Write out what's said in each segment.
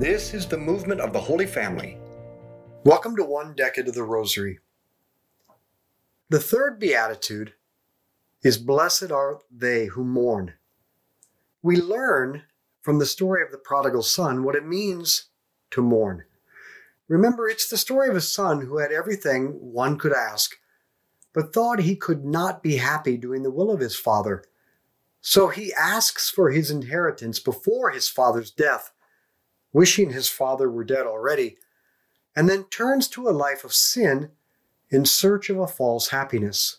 This is the movement of the Holy Family. Welcome to One Decade of the Rosary. The third beatitude is Blessed are they who mourn. We learn from the story of the prodigal son what it means to mourn. Remember, it's the story of a son who had everything one could ask, but thought he could not be happy doing the will of his father. So he asks for his inheritance before his father's death, wishing his father were dead already, and then turns to a life of sin in search of a false happiness.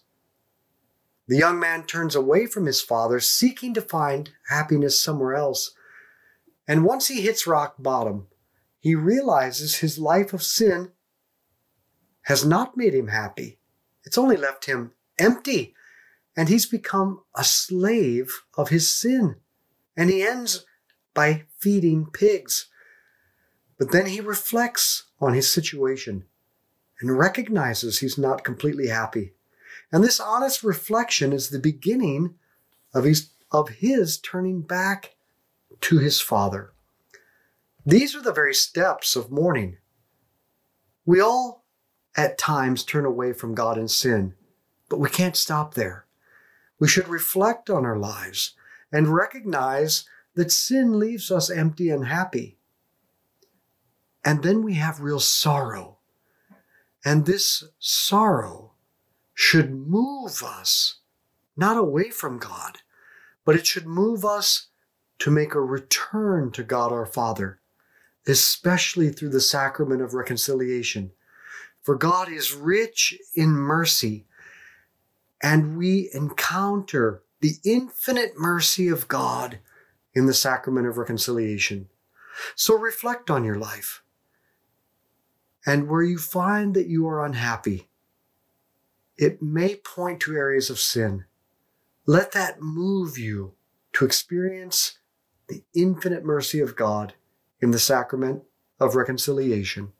The young man turns away from his father, seeking to find happiness somewhere else. And once he hits rock bottom, he realizes his life of sin has not made him happy. It's only left him empty and he's become a slave of his sin. And he ends by feeding pigs. But then he reflects on his situation and recognizes he's not completely happy. And this honest reflection is the beginning of his, of his turning back to his Father. These are the very steps of mourning. We all at times turn away from God in sin, but we can't stop there. We should reflect on our lives and recognize that sin leaves us empty and happy. And then we have real sorrow. And this sorrow should move us not away from God, but it should move us to make a return to God our Father, especially through the sacrament of reconciliation. For God is rich in mercy and we encounter the infinite mercy of God in the sacrament of reconciliation. So reflect on your life. And where you find that you are unhappy, it may point to areas of sin. Let that move you to experience the infinite mercy of God in the sacrament of reconciliation.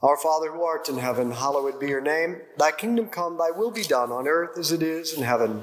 Our Father who art in heaven, hallowed be your name. Thy kingdom come, thy will be done on earth as it is in heaven.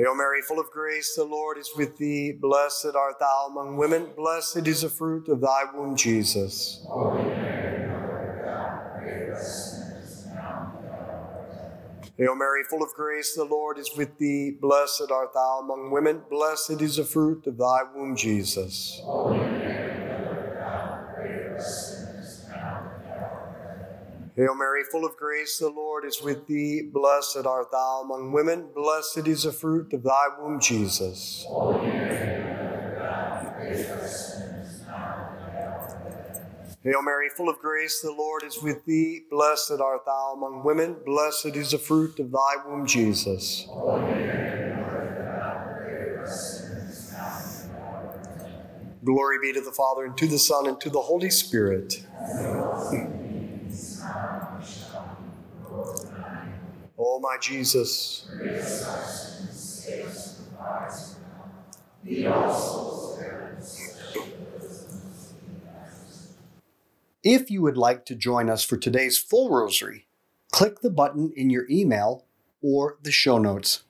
Hail Mary, full of grace, the Lord is with thee. Blessed art thou among women, blessed is the fruit of thy womb, Jesus. Hail Mary, full of grace, the Lord is with thee. Blessed art thou among women, blessed is the fruit of thy womb, Jesus. Hail Mary, full of grace, the Lord is with thee. Blessed art thou among women, blessed is the fruit of thy womb, Jesus. Hail Mary, full of grace, the Lord is with thee. Blessed art thou among women, blessed is the fruit of thy womb, Jesus. Glory be to the Father, and to the Son, and to the Holy Spirit. Oh, my Jesus. If you would like to join us for today's full rosary, click the button in your email or the show notes.